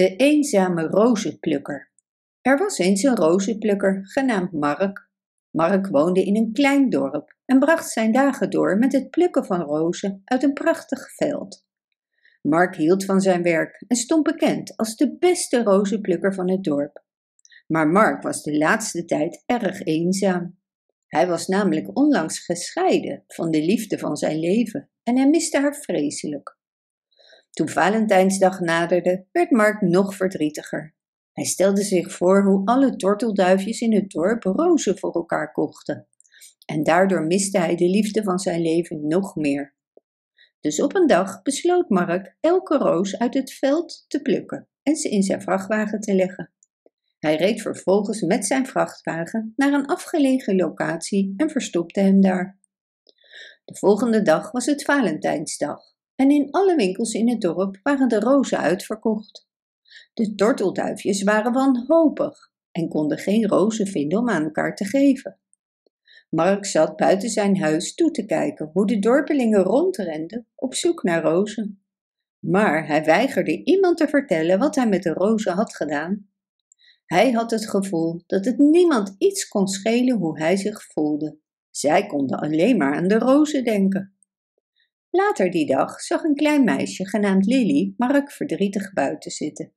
De eenzame rozenplukker. Er was eens een rozenplukker genaamd Mark. Mark woonde in een klein dorp en bracht zijn dagen door met het plukken van rozen uit een prachtig veld. Mark hield van zijn werk en stond bekend als de beste rozenplukker van het dorp. Maar Mark was de laatste tijd erg eenzaam. Hij was namelijk onlangs gescheiden van de liefde van zijn leven en hij miste haar vreselijk. Toen Valentijnsdag naderde, werd Mark nog verdrietiger. Hij stelde zich voor hoe alle tortelduifjes in het dorp rozen voor elkaar kochten. En daardoor miste hij de liefde van zijn leven nog meer. Dus op een dag besloot Mark elke roos uit het veld te plukken en ze in zijn vrachtwagen te leggen. Hij reed vervolgens met zijn vrachtwagen naar een afgelegen locatie en verstopte hem daar. De volgende dag was het Valentijnsdag en in alle winkels in het dorp waren de rozen uitverkocht. De tortelduifjes waren wanhopig en konden geen rozen vinden om aan elkaar te geven. Mark zat buiten zijn huis toe te kijken hoe de dorpelingen rondrenden op zoek naar rozen. Maar hij weigerde iemand te vertellen wat hij met de rozen had gedaan. Hij had het gevoel dat het niemand iets kon schelen hoe hij zich voelde. Zij konden alleen maar aan de rozen denken. Later die dag zag een klein meisje genaamd Lily Mark verdrietig buiten zitten.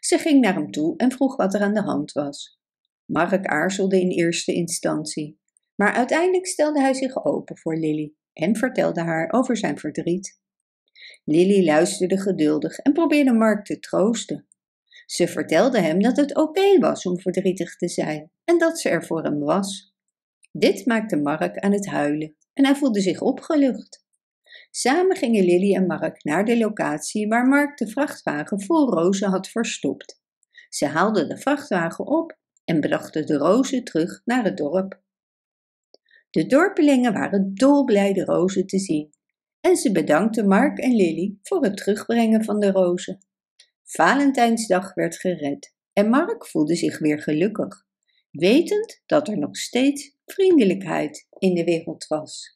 Ze ging naar hem toe en vroeg wat er aan de hand was. Mark aarzelde in eerste instantie, maar uiteindelijk stelde hij zich open voor Lily en vertelde haar over zijn verdriet. Lily luisterde geduldig en probeerde Mark te troosten. Ze vertelde hem dat het oké was om verdrietig te zijn en dat ze er voor hem was. Dit maakte Mark aan het huilen en hij voelde zich opgelucht. Samen gingen Lily en Mark naar de locatie waar Mark de vrachtwagen vol rozen had verstopt. Ze haalden de vrachtwagen op en brachten de rozen terug naar het dorp. De dorpelingen waren dolblij de rozen te zien en ze bedankten Mark en Lily voor het terugbrengen van de rozen. Valentijnsdag werd gered en Mark voelde zich weer gelukkig, wetend dat er nog steeds vriendelijkheid in de wereld was.